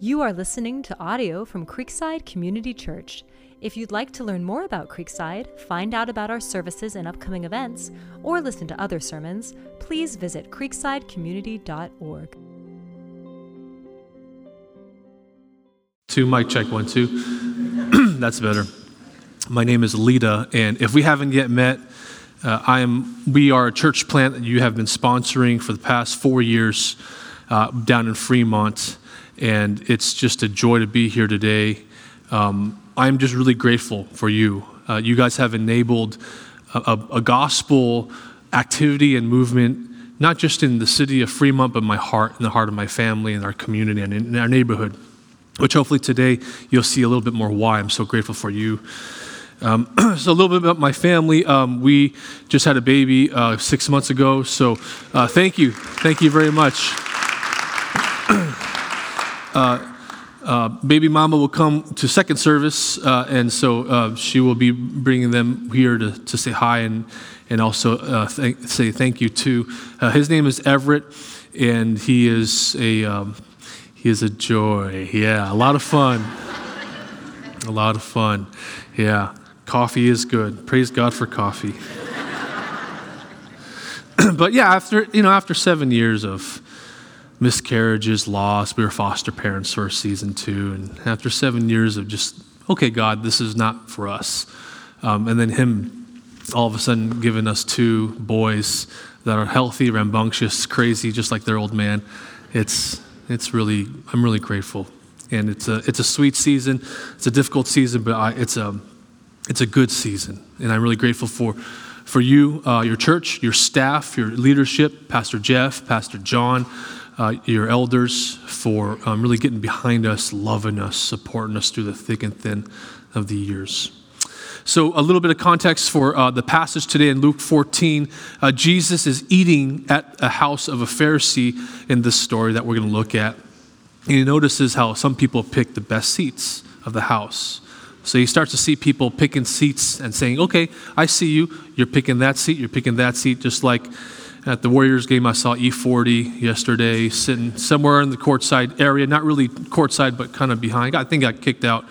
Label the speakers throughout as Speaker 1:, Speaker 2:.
Speaker 1: You are listening to audio from Creekside Community Church. If you'd like to learn more about Creekside, find out about our services and upcoming events, or listen to other sermons, please visit creeksidecommunity.org.
Speaker 2: Two, mic check, one, two. That's better. My name is Leedah, and if we haven't yet met, uh, I am. We are a church plant that you have been sponsoring for the past four years uh, down in Fremont and it's just a joy to be here today. Um, I'm just really grateful for you. Uh, you guys have enabled a, a, a, gospel activity and movement, not just in the city of Fremont, but my heart and the heart of my family and our community and in our neighborhood, which hopefully today you'll see a little bit more why I'm so grateful for you. Um, so, a little bit about my family. Um, we just had a baby uh, six months ago, so uh, thank you. Thank you very much. Uh, uh, baby mama will come to second service, uh, and so uh, she will be bringing them here to, to say hi and, and also uh, th- say thank you to. His name is Everett, and he is a um, he is a joy. Yeah, a lot of fun. a lot of fun. Yeah, coffee is good. Praise God for coffee. but yeah, after you know, after seven years of miscarriages, loss. We were foster parents for season two. And after seven years of just, okay, God, this is not for us. Um, and then Him all of a sudden giving us two boys that are healthy, rambunctious, crazy, just like their old man. It's, it's really, I'm really grateful. And it's a, it's a sweet season. It's a difficult season, but I, it's, a, it's a good season. And I'm really grateful for, for you, uh, your church, your staff, your leadership, Pastor Jeff, Pastor John, uh, your elders for um, really getting behind us, loving us, supporting us through the thick and thin of the years. So, a little bit of context for uh, the passage today in Luke 14. Uh, Jesus is eating at a house of a Pharisee in this story that we're going to look at. And he notices how some people pick the best seats of the house. So he starts to see people picking seats and saying, Okay, I see you. You're picking that seat, you're picking that seat, just like at the Warriors game, I saw E40 yesterday sitting somewhere in the courtside area, not really courtside, but kind of behind. I think I got kicked out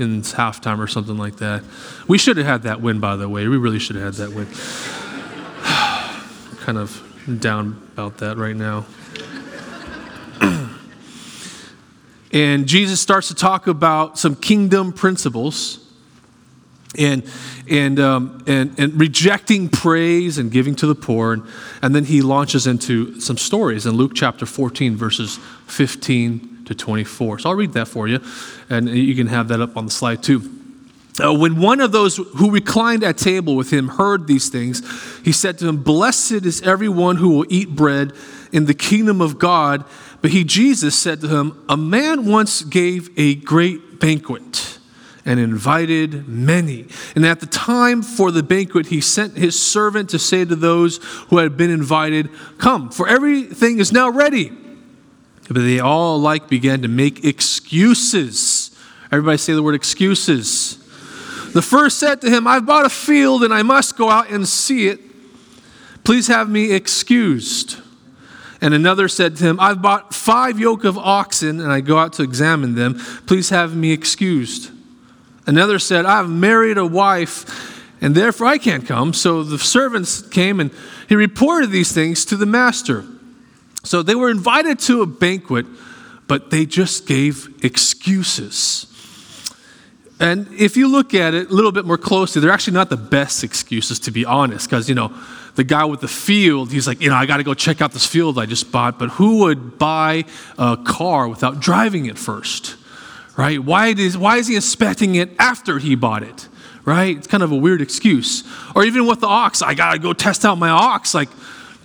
Speaker 2: in halftime or something like that. We should have had that win, by the way. We really should have had that win. kind of down about that right now. and Jesus starts to talk about some kingdom principles and, and, um, and, and rejecting praise and giving to the poor. And, and then he launches into some stories in Luke chapter 14, verses 15 to 24. So I'll read that for you, and you can have that up on the slide too. Uh, when one of those who reclined at table with him heard these things, he said to him, Blessed is everyone who will eat bread in the kingdom of God. But he, Jesus, said to him, A man once gave a great banquet and invited many. And at the time for the banquet, he sent his servant to say to those who had been invited, Come, for everything is now ready. But they all alike began to make excuses. Everybody say the word excuses. The first said to him, I've bought a field and I must go out and see it. Please have me excused. And another said to him, I've bought five yoke of oxen and I go out to examine them. Please have me excused. Another said, I've married a wife, and therefore I can't come. So the servants came and he reported these things to the master. So they were invited to a banquet, but they just gave excuses. And if you look at it a little bit more closely, they're actually not the best excuses, to be honest, because, you know, the guy with the field, he's like, you know, I got to go check out this field I just bought, but who would buy a car without driving it first? Right? Why, does, why is he inspecting it after he bought it, right? It's kind of a weird excuse. Or even with the ox, I got to go test out my ox. Like,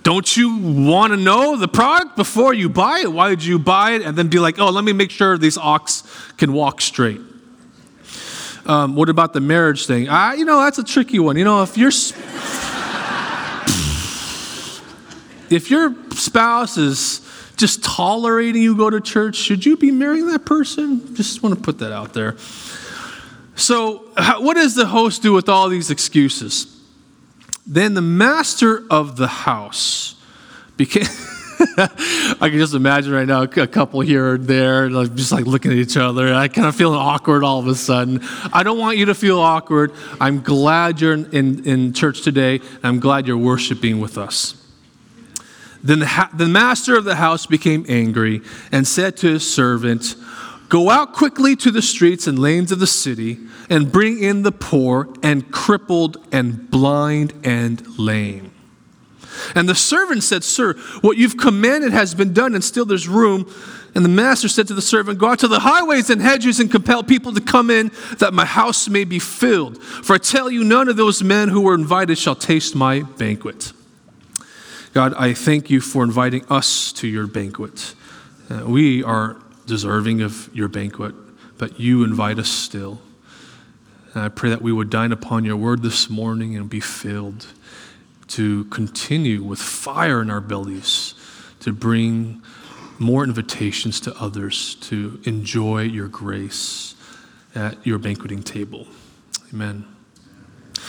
Speaker 2: don't you want to know the product before you buy it? Why did you buy it? And then be like, oh, let me make sure this ox can walk straight. Um, what about the marriage thing? Ah, you know, that's a tricky one. You know, if your if your spouse is just tolerating you go to church, should you be marrying that person? Just want to put that out there. So, what does the host do with all these excuses? Then the master of the house became. I can just imagine right now a couple here or there, just like looking at each other. I kind of feeling awkward all of a sudden. I don't want you to feel awkward. I'm glad you're in, in, in church today. I'm glad you're worshiping with us. Then the, master of the house became angry and said to his servant, Go out quickly to the streets and lanes of the city and bring in the poor and crippled and blind and lame. And the servant said, Sir, what you've commanded has been done, and still there's room. And the master said to the servant, Go out to the highways and hedges and compel people to come in, that my house may be filled. For I tell you, none of those men who were invited shall taste my banquet. God, I thank you for inviting us to your banquet. Uh, we are deserving of your banquet, but you invite us still. And I pray that we would dine upon your word this morning and be filled to continue with fire in our bellies to bring more invitations to others to enjoy your grace at your banqueting table. Amen.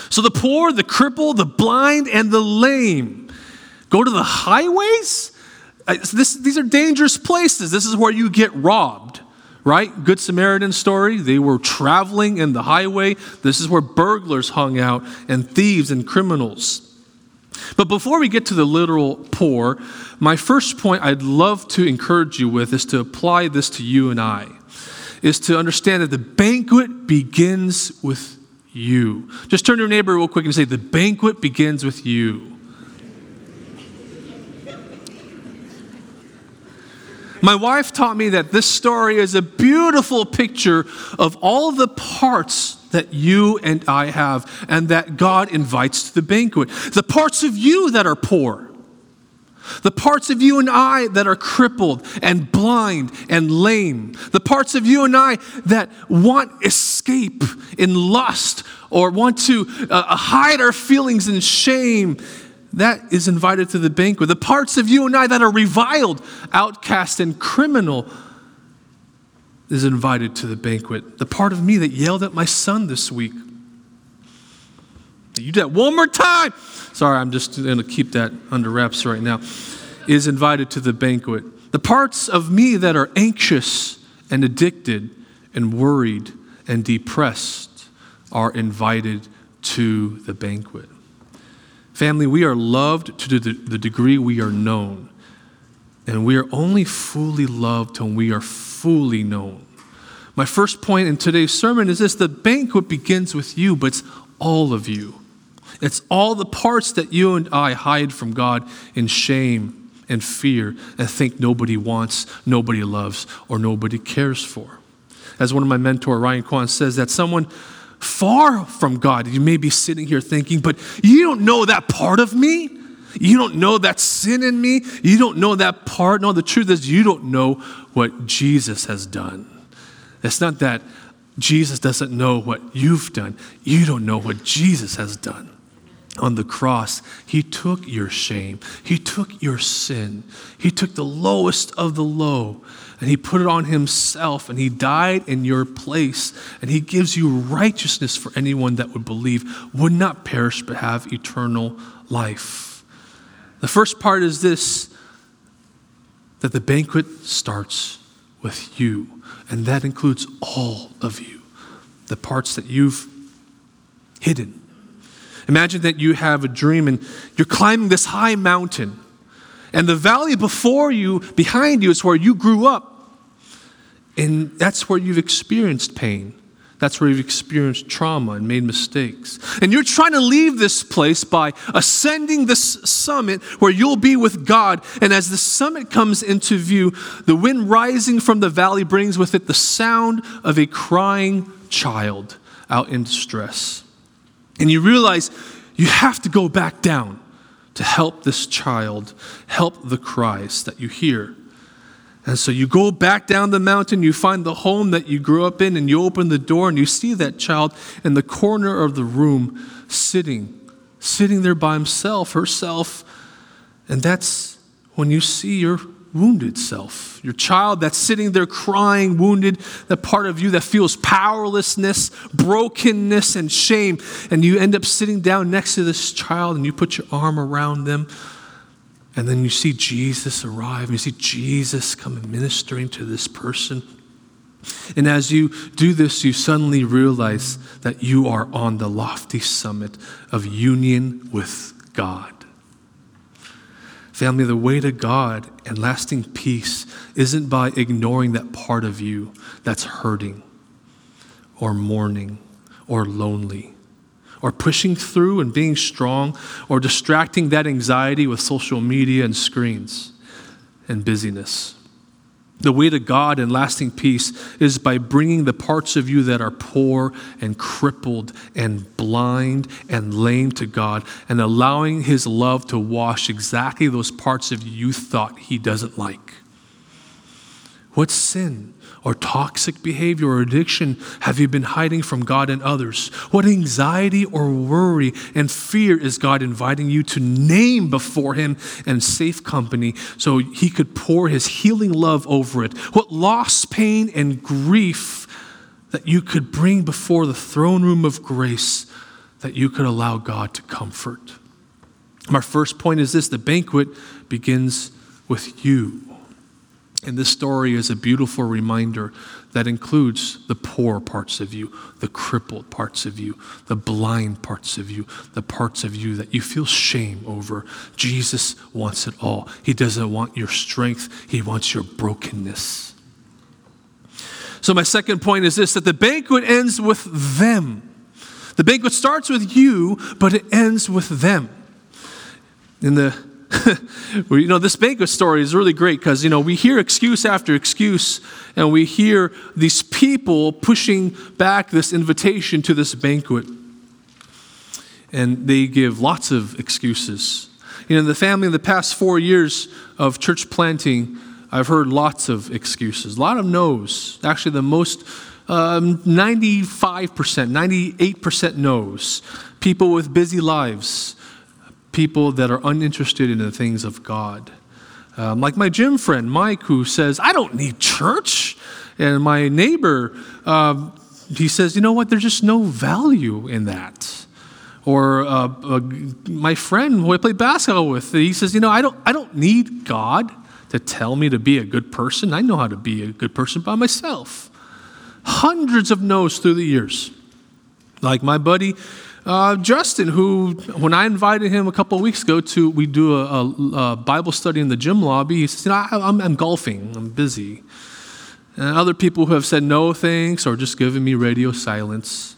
Speaker 2: So the poor, the crippled, the blind, and the lame go to the highways. Uh, this, these are dangerous places. This is where you get robbed, right? Good Samaritan story. They were traveling in the highway. This is where burglars hung out, and thieves and criminals. But before we get to the literal poor, my first point I'd love to encourage you with is to apply this to you and I, is to understand that the banquet begins with you. Just turn to your neighbor real quick and say, The banquet begins with you. My wife taught me that this story is a beautiful picture of all the parts that you and I have and that God invites to the banquet. The parts of you that are poor, the parts of you and I that are crippled and blind and lame, the parts of you and I that want escape in lust or want to uh, hide our feelings in shame. That is invited to the banquet. The parts of you and I that are reviled, outcast, and criminal is invited to the banquet. The part of me that yelled at my son this week. You did that one more time. Sorry, I'm just going to keep that under wraps right now. Is invited to the banquet. The parts of me that are anxious and addicted and worried and depressed are invited to the banquet. Family, we are loved to the degree we are known. And we are only fully loved when we are fully known. My first point in today's sermon is this the banquet begins with you, but it's all of you. It's all the parts that you and I hide from God in shame and fear and think nobody wants, nobody loves, or nobody cares for. As one of my mentor, Ryan Kwan, says, that someone far from God, you may be sitting here thinking, but you don't know that part of me. You don't know that sin in me. You don't know that part. No, the truth is, you don't know what Jesus has done. It's not that Jesus doesn't know what you've done. You don't know what Jesus has done. On the cross, He took your shame, He took your sin, He took the lowest of the low, and He put it on Himself, and He died in your place, and He gives you righteousness for anyone that would believe, would not perish, but have eternal life. The first part is this that the banquet starts with you, and that includes all of you, the parts that you've hidden. Imagine that you have a dream and you're climbing this high mountain, and the valley before you, behind you, is where you grew up. And that's where you've experienced pain. That's where you've experienced trauma and made mistakes. And you're trying to leave this place by ascending this summit where you'll be with God. And as the summit comes into view, the wind rising from the valley brings with it the sound of a crying child out in distress. And you realize you have to go back down to help this child, help the cries that you hear. And so you go back down the mountain, you find the home that you grew up in, and you open the door and you see that child in the corner of the room sitting, sitting there by himself, herself. And that's when you see your wounded self, your child that's sitting there crying, wounded, that part of you that feels powerlessness, brokenness, and shame. And you end up sitting down next to this child and you put your arm around them And then you see Jesus arrive, and you see Jesus come ministering to this person. And as you do this, you suddenly realize that you are on the lofty summit of union with God. Family, the way to God and lasting peace isn't by ignoring that part of you that's hurting or mourning or lonely or pushing through and being strong or distracting that anxiety with social media and screens and busyness. The way to God and lasting peace is by bringing the parts of you that are poor and crippled and blind and lame to God and allowing His love to wash exactly those parts of you thought He doesn't like. What sin or toxic behavior or addiction have you been hiding from God and others? What anxiety or worry and fear is God inviting you to name before Him and safe company so He could pour His healing love over it? What loss, pain, and grief that you could bring before the throne room of grace that you could allow God to comfort? My first point is this the banquet begins with you. And this story is a beautiful reminder that includes the poor parts of you, the crippled parts of you, the blind parts of you, the parts of you that you feel shame over. Jesus wants it all. He doesn't want your strength, He wants your brokenness. So, my second point is this that the banquet ends with them. The banquet starts with you, but it ends with them. In the you know, this banquet story is really great because, you know, we hear excuse after excuse, and we hear these people pushing back this invitation to this banquet. And they give lots of excuses. You know, in the family, in the past four years of church planting, I've heard lots of excuses, a lot of no's. Actually, the most um, 95%, 98% no's. People with busy lives, people that are uninterested in the things of God. Um, like my gym friend, Mike, who says, I don't need church. And my neighbor, um, he says, you know what, there's just no value in that. Or uh, uh, my friend who I play basketball with, he says, you know, I don't, I don't need God to tell me to be a good person. I know how to be a good person by myself. Hundreds of no's through the years. Like my buddy uh, Justin, who, when I invited him a couple of weeks ago to, we do a, a, a Bible study in the gym lobby, he says, you know, I, am golfing, I'm busy. And other people who have said no thanks or just given me radio silence.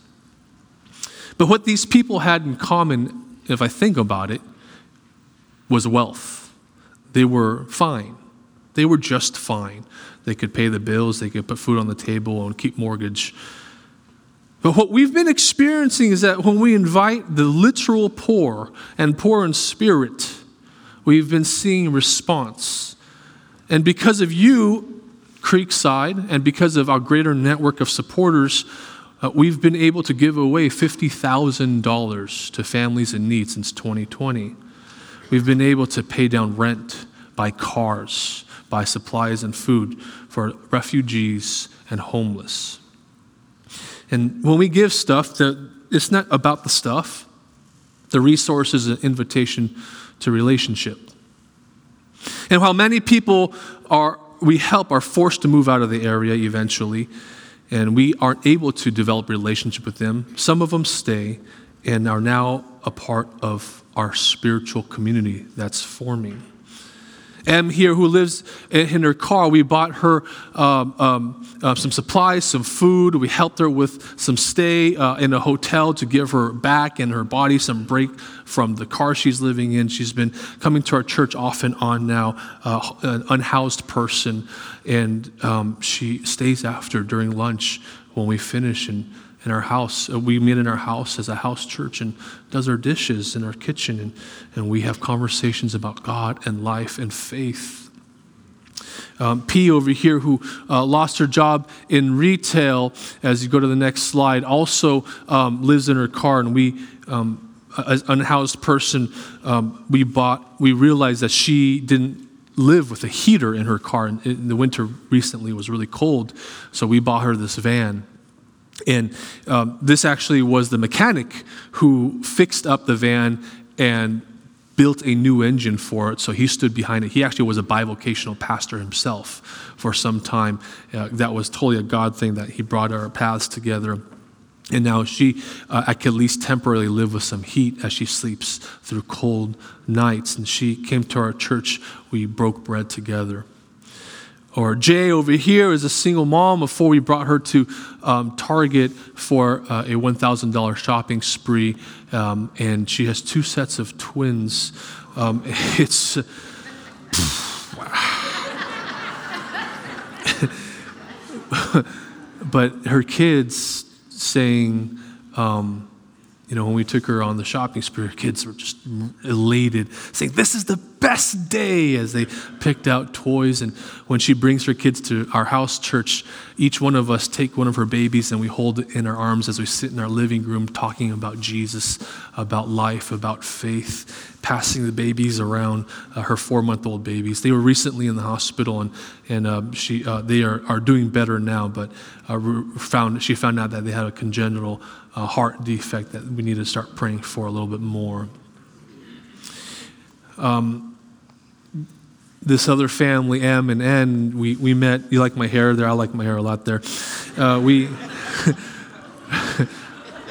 Speaker 2: But what these people had in common, if I think about it, was wealth. They were fine. They were just fine. They could pay the bills, they could put food on the table and keep mortgage but what we've been experiencing is that when we invite the literal poor and poor in spirit, we've been seeing response. And because of you, Creekside, and because of our greater network of supporters, uh, we've been able to give away $50,000 to families in need since 2020. We've been able to pay down rent, buy cars, buy supplies and food for refugees and homeless. And when we give stuff, it's not about the stuff. The resource is an invitation to relationship. And while many people are, we help, are forced to move out of the area eventually, and we aren't able to develop relationship with them, some of them stay and are now a part of our spiritual community that's forming. Em here, who lives in her car, we bought her um, um, uh, some supplies, some food. We helped her with some stay uh, in a hotel to give her back and her body some break from the car she's living in. She's been coming to our church off and on now, uh, an unhoused person, and um, she stays after during lunch when we finish and in our house. Uh, we meet in our house as a house church and does our dishes in our kitchen, and, and we have conversations about God and life and faith. Um, P over here, who uh, lost her job in retail, as you go to the next slide, also um, lives in her car, and we. Um, as unhoused person, um, we bought. We realized that she didn't live with a heater in her car, and in the winter recently was really cold, so we bought her this van and um, this actually was the mechanic who fixed up the van and built a new engine for it, so he stood behind it. He actually was a bivocational pastor himself for some time. Uh, that was totally a God thing that he brought our paths together. And now she, uh, I at least temporarily live with some heat as she sleeps through cold nights. And she came to our church. We broke bread together. Or Jay over here is a single mom before we brought her to um, Target for uh, a $1,000 shopping spree. Um, and she has two sets of twins. Um, it's. but her kids saying, um, you know, when we took her on the shopping spree, kids were just elated, saying, This is the best day as they picked out toys. And when she brings her kids to our house church, each one of us take one of her babies and we hold it in our arms as we sit in our living room talking about Jesus, about life, about faith, passing the babies around, uh, her four month old babies. They were recently in the hospital and, and uh, she, uh, they are, are doing better now, but uh, found, she found out that they had a congenital uh, heart defect that we need to start praying for a little bit more. Um, this other family, M and N, we, we met. You like my hair there? I like my hair a lot there. Uh, we,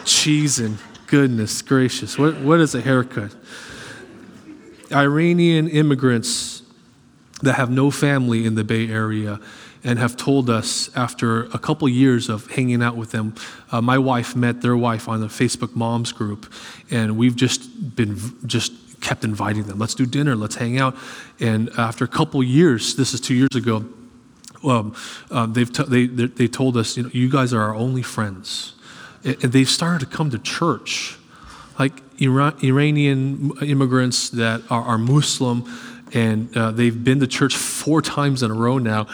Speaker 2: cheese and goodness gracious, what, what is a haircut? Iranian immigrants that have no family in the Bay Area and have told us after a couple years of hanging out with them. Uh, my wife met their wife on the Facebook Moms group, and we've just been just kept inviting them. Let's do dinner. Let's hang out. And after a couple years, this is two years ago, um, um, they've t- they, they told us, you know, you guys are our only friends. And they've started to come to church. Like Iran- Iranian immigrants that are, are Muslim, and uh, they've been to church four times in a row now.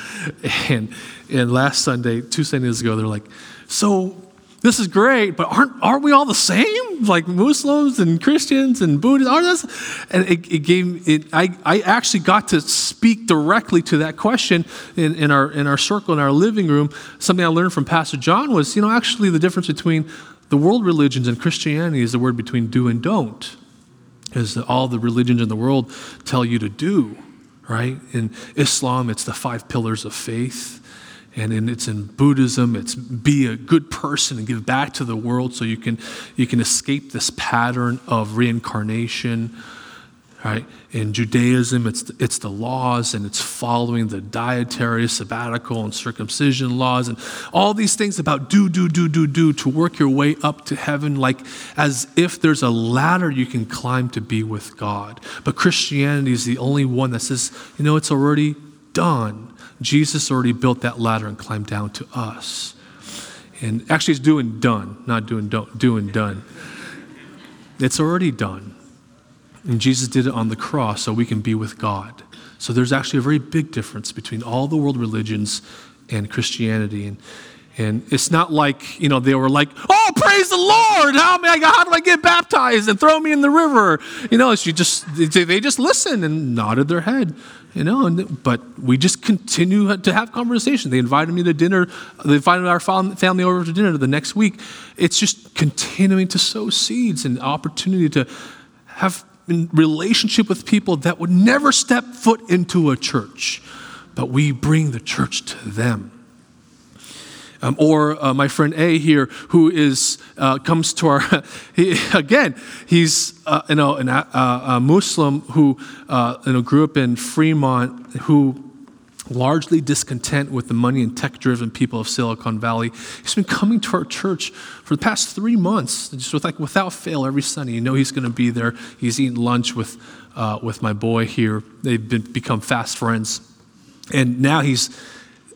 Speaker 2: And, and last Sunday, two Sundays ago, they're like, So this is great, but aren't, aren't we all the same? Like Muslims and Christians and Buddhists, aren't us? And it, it gave, it, I, I actually got to speak directly to that question in, in, our, in our circle, in our living room. Something I learned from Pastor John was, you know, actually the difference between the world religions and Christianity is the word between do and don't as all the religions in the world tell you to do, right? In Islam, it's the five pillars of faith. And in, it's in Buddhism, it's be a good person and give back to the world so you can, you can escape this pattern of reincarnation right? In Judaism, it's the, it's the laws and it's following the dietary, sabbatical, and circumcision laws and all these things about do, do, do, do, do to work your way up to heaven, like as if there's a ladder you can climb to be with God. But Christianity is the only one that says, you know, it's already done. Jesus already built that ladder and climbed down to us. And actually, it's doing done, not doing don't, doing done. It's already done. And Jesus did it on the cross so we can be with God. So there's actually a very big difference between all the world religions and Christianity. And, and it's not like, you know, they were like, oh, praise the Lord. How, I, how do I get baptized and throw me in the river? You know, she just, they just listened and nodded their head, you know, and, but we just continue to have conversation. They invited me to dinner. They invited our family over to dinner the next week. It's just continuing to sow seeds and opportunity to have in relationship with people that would never step foot into a church, but we bring the church to them. Um, or uh, my friend A here, who is uh, comes to our he, again, he's uh, you know an, uh, a Muslim who uh, you know grew up in Fremont, who largely discontent with the money and tech driven people of Silicon Valley. He's been coming to our church for the past three months, just with like without fail every Sunday. You know he's going to be there. He's eating lunch with, uh, with my boy here. They've been, become fast friends. And now he's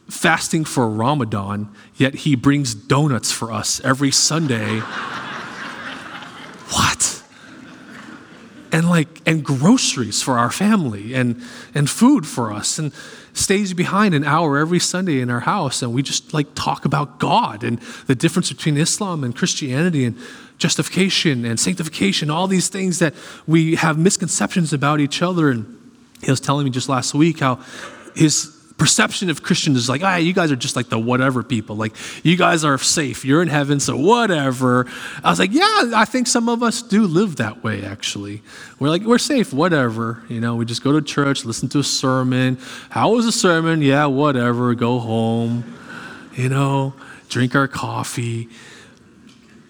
Speaker 2: fasting for Ramadan, yet he brings donuts for us every Sunday. what? And like and groceries for our family and and food for us and stays behind an hour every Sunday in our house and we just like talk about God and the difference between Islam and Christianity and justification and sanctification, all these things that we have misconceptions about each other. And he was telling me just last week how his perception of Christians is like, ah, you guys are just like the whatever people. Like, you guys are safe. You're in heaven, so whatever. I was like, yeah, I think some of us do live that way, actually. We're like, we're safe, whatever. You know, we just go to church, listen to a sermon. How was the sermon? Yeah, whatever. Go home, you know, drink our coffee.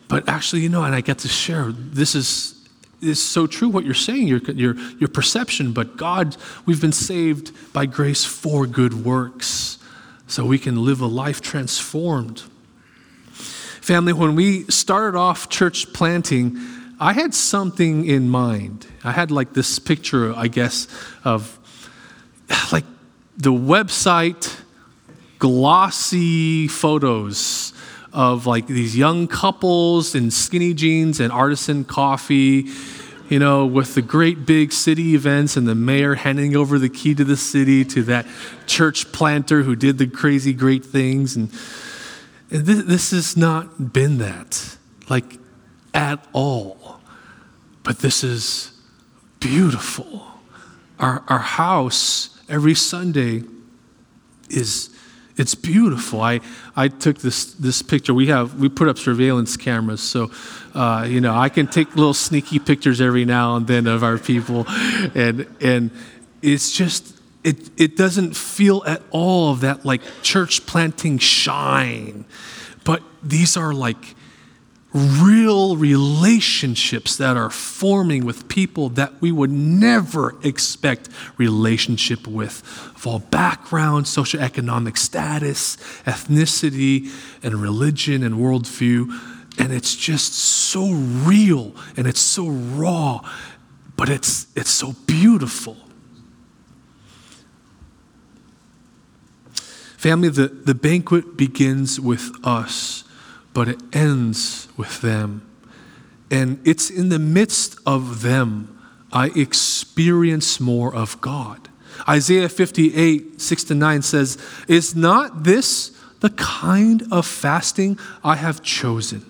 Speaker 2: But actually, you know, and I get to share, this is is so true what you're saying, your, your, your perception, but God, we've been saved by grace for good works so we can live a life transformed. Family, when we started off church planting, I had something in mind. I had like this picture, I guess, of like the website glossy photos of like these young couples in skinny jeans and artisan coffee, you know, with the great big city events and the mayor handing over the key to the city to that church planter who did the crazy great things. And, and this, this has not been that, like at all. But this is beautiful. Our, our house every Sunday is it's beautiful. I, I took this, this picture. We have we put up surveillance cameras, so uh, you know I can take little sneaky pictures every now and then of our people, and and it's just it it doesn't feel at all of that like church planting shine, but these are like real relationships that are forming with people that we would never expect relationship with. Of all backgrounds socioeconomic status ethnicity and religion and worldview. And it's just so real and it's so raw but it's it's so beautiful. Family the, the banquet begins with us but it ends with them. And it's in the midst of them I experience more of God. Isaiah 58, 6 to 9 says, Is not this the kind of fasting I have chosen?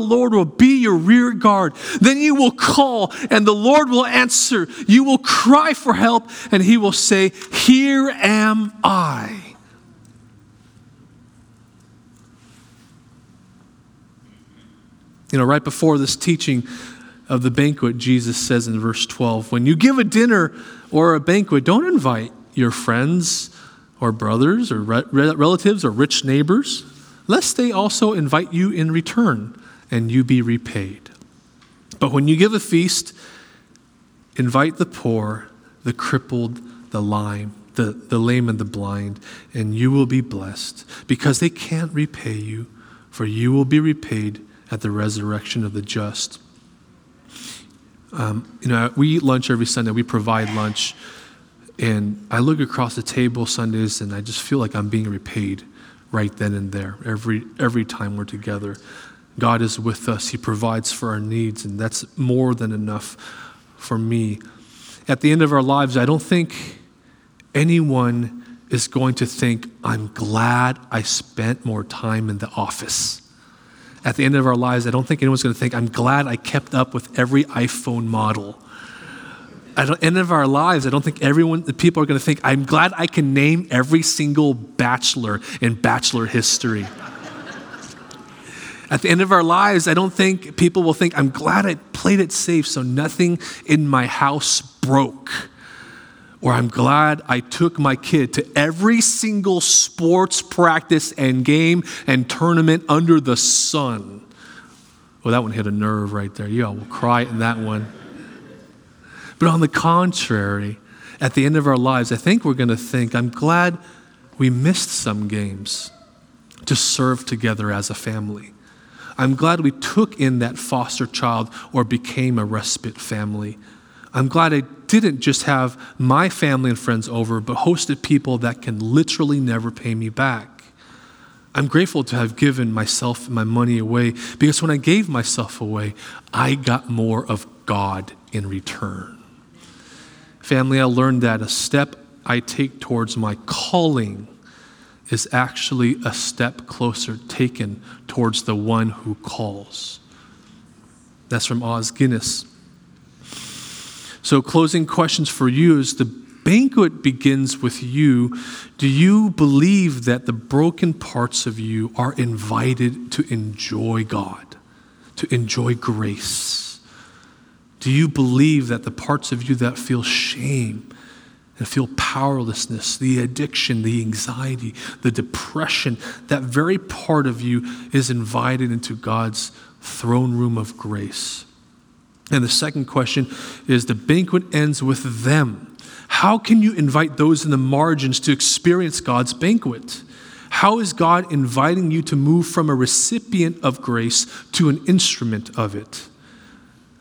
Speaker 2: Lord will be your rear guard. Then you will call, and the Lord will answer. You will cry for help, and he will say, Here am I. You know, right before this teaching of the banquet, Jesus says in verse 12, When you give a dinner or a banquet, don't invite your friends or brothers or relatives or rich neighbors, lest they also invite you in return and you be repaid. But when you give a feast, invite the poor, the crippled, the lame, the, the lame and the blind, and you will be blessed, because they can't repay you, for you will be repaid at the resurrection of the just. Um, you know, we eat lunch every Sunday. We provide lunch. And I look across the table Sundays and I just feel like I'm being repaid right then and there every, every time we're together. God is with us. He provides for our needs, and that's more than enough for me. At the end of our lives, I don't think anyone is going to think, I'm glad I spent more time in the office. At the end of our lives, I don't think anyone's going to think, I'm glad I kept up with every iPhone model. At the end of our lives, I don't think everyone, the people are going to think, I'm glad I can name every single bachelor in bachelor history. At the end of our lives, I don't think people will think, I'm glad I played it safe so nothing in my house broke. Or I'm glad I took my kid to every single sports practice and game and tournament under the sun. Well, that one hit a nerve right there. You all will cry in that one. But on the contrary, at the end of our lives, I think we're going to think, I'm glad we missed some games to serve together as a family. I'm glad we took in that foster child or became a respite family. I'm glad I didn't just have my family and friends over, but hosted people that can literally never pay me back. I'm grateful to have given myself and my money away because when I gave myself away, I got more of God in return. Family, I learned that a step I take towards my calling is actually a step closer taken towards the one who calls. That's from Os Guinness. So, closing questions for you is the banquet begins with you. Do you believe that the broken parts of you are invited to enjoy God, to enjoy grace? Do you believe that the parts of you that feel shame and feel powerlessness, the addiction, the anxiety, the depression, that very part of you is invited into God's throne room of grace? And the second question is the banquet ends with them. How can you invite those in the margins to experience God's banquet? How is God inviting you to move from a recipient of grace to an instrument of it?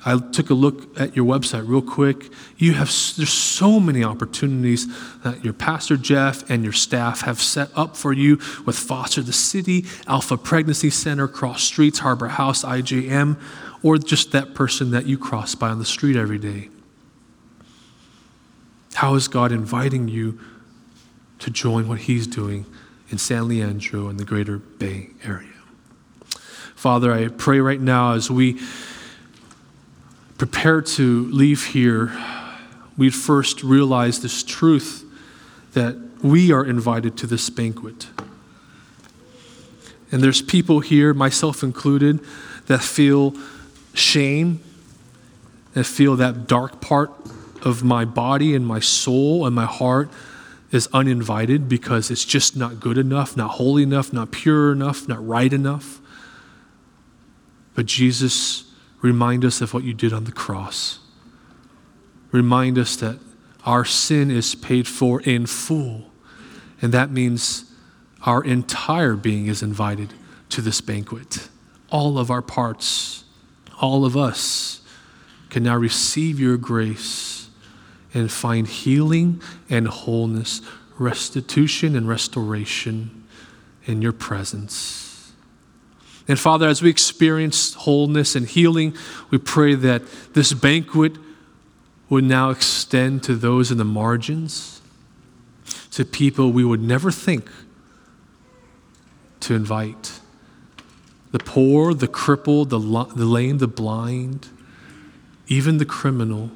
Speaker 2: I took a look at your website real quick. You have there's so many opportunities that your pastor Jeff and your staff have set up for you with Foster the City, Alpha Pregnancy Center, Cross Streets, Harbor House, IJM or just that person that you cross by on the street every day? How is God inviting you to join what He's doing in San Leandro and the greater Bay Area? Father, I pray right now as we prepare to leave here, we'd first realize this truth that we are invited to this banquet. And there's people here, myself included, that feel shame that feel that dark part of my body and my soul and my heart is uninvited because it's just not good enough, not holy enough, not pure enough, not right enough. But Jesus, remind us of what you did on the cross. Remind us that our sin is paid for in full. And that means our entire being is invited to this banquet. All of our parts all of us can now receive your grace and find healing and wholeness, restitution and restoration in your presence. And Father, as we experience wholeness and healing, we pray that this banquet would now extend to those in the margins, to people we would never think to invite the poor, the crippled, the, the lame, the blind, even the criminal.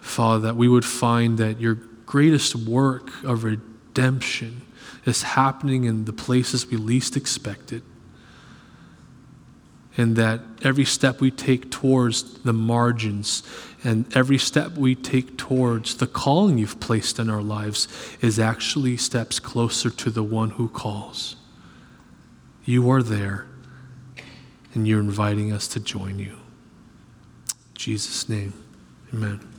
Speaker 2: Father, that we would find that your greatest work of redemption is happening in the places we least expect it. And that every step we take towards the margins and every step we take towards the calling you've placed in our lives is actually steps closer to the one who calls. You are there, and you're inviting us to join you. In Jesus' name, amen.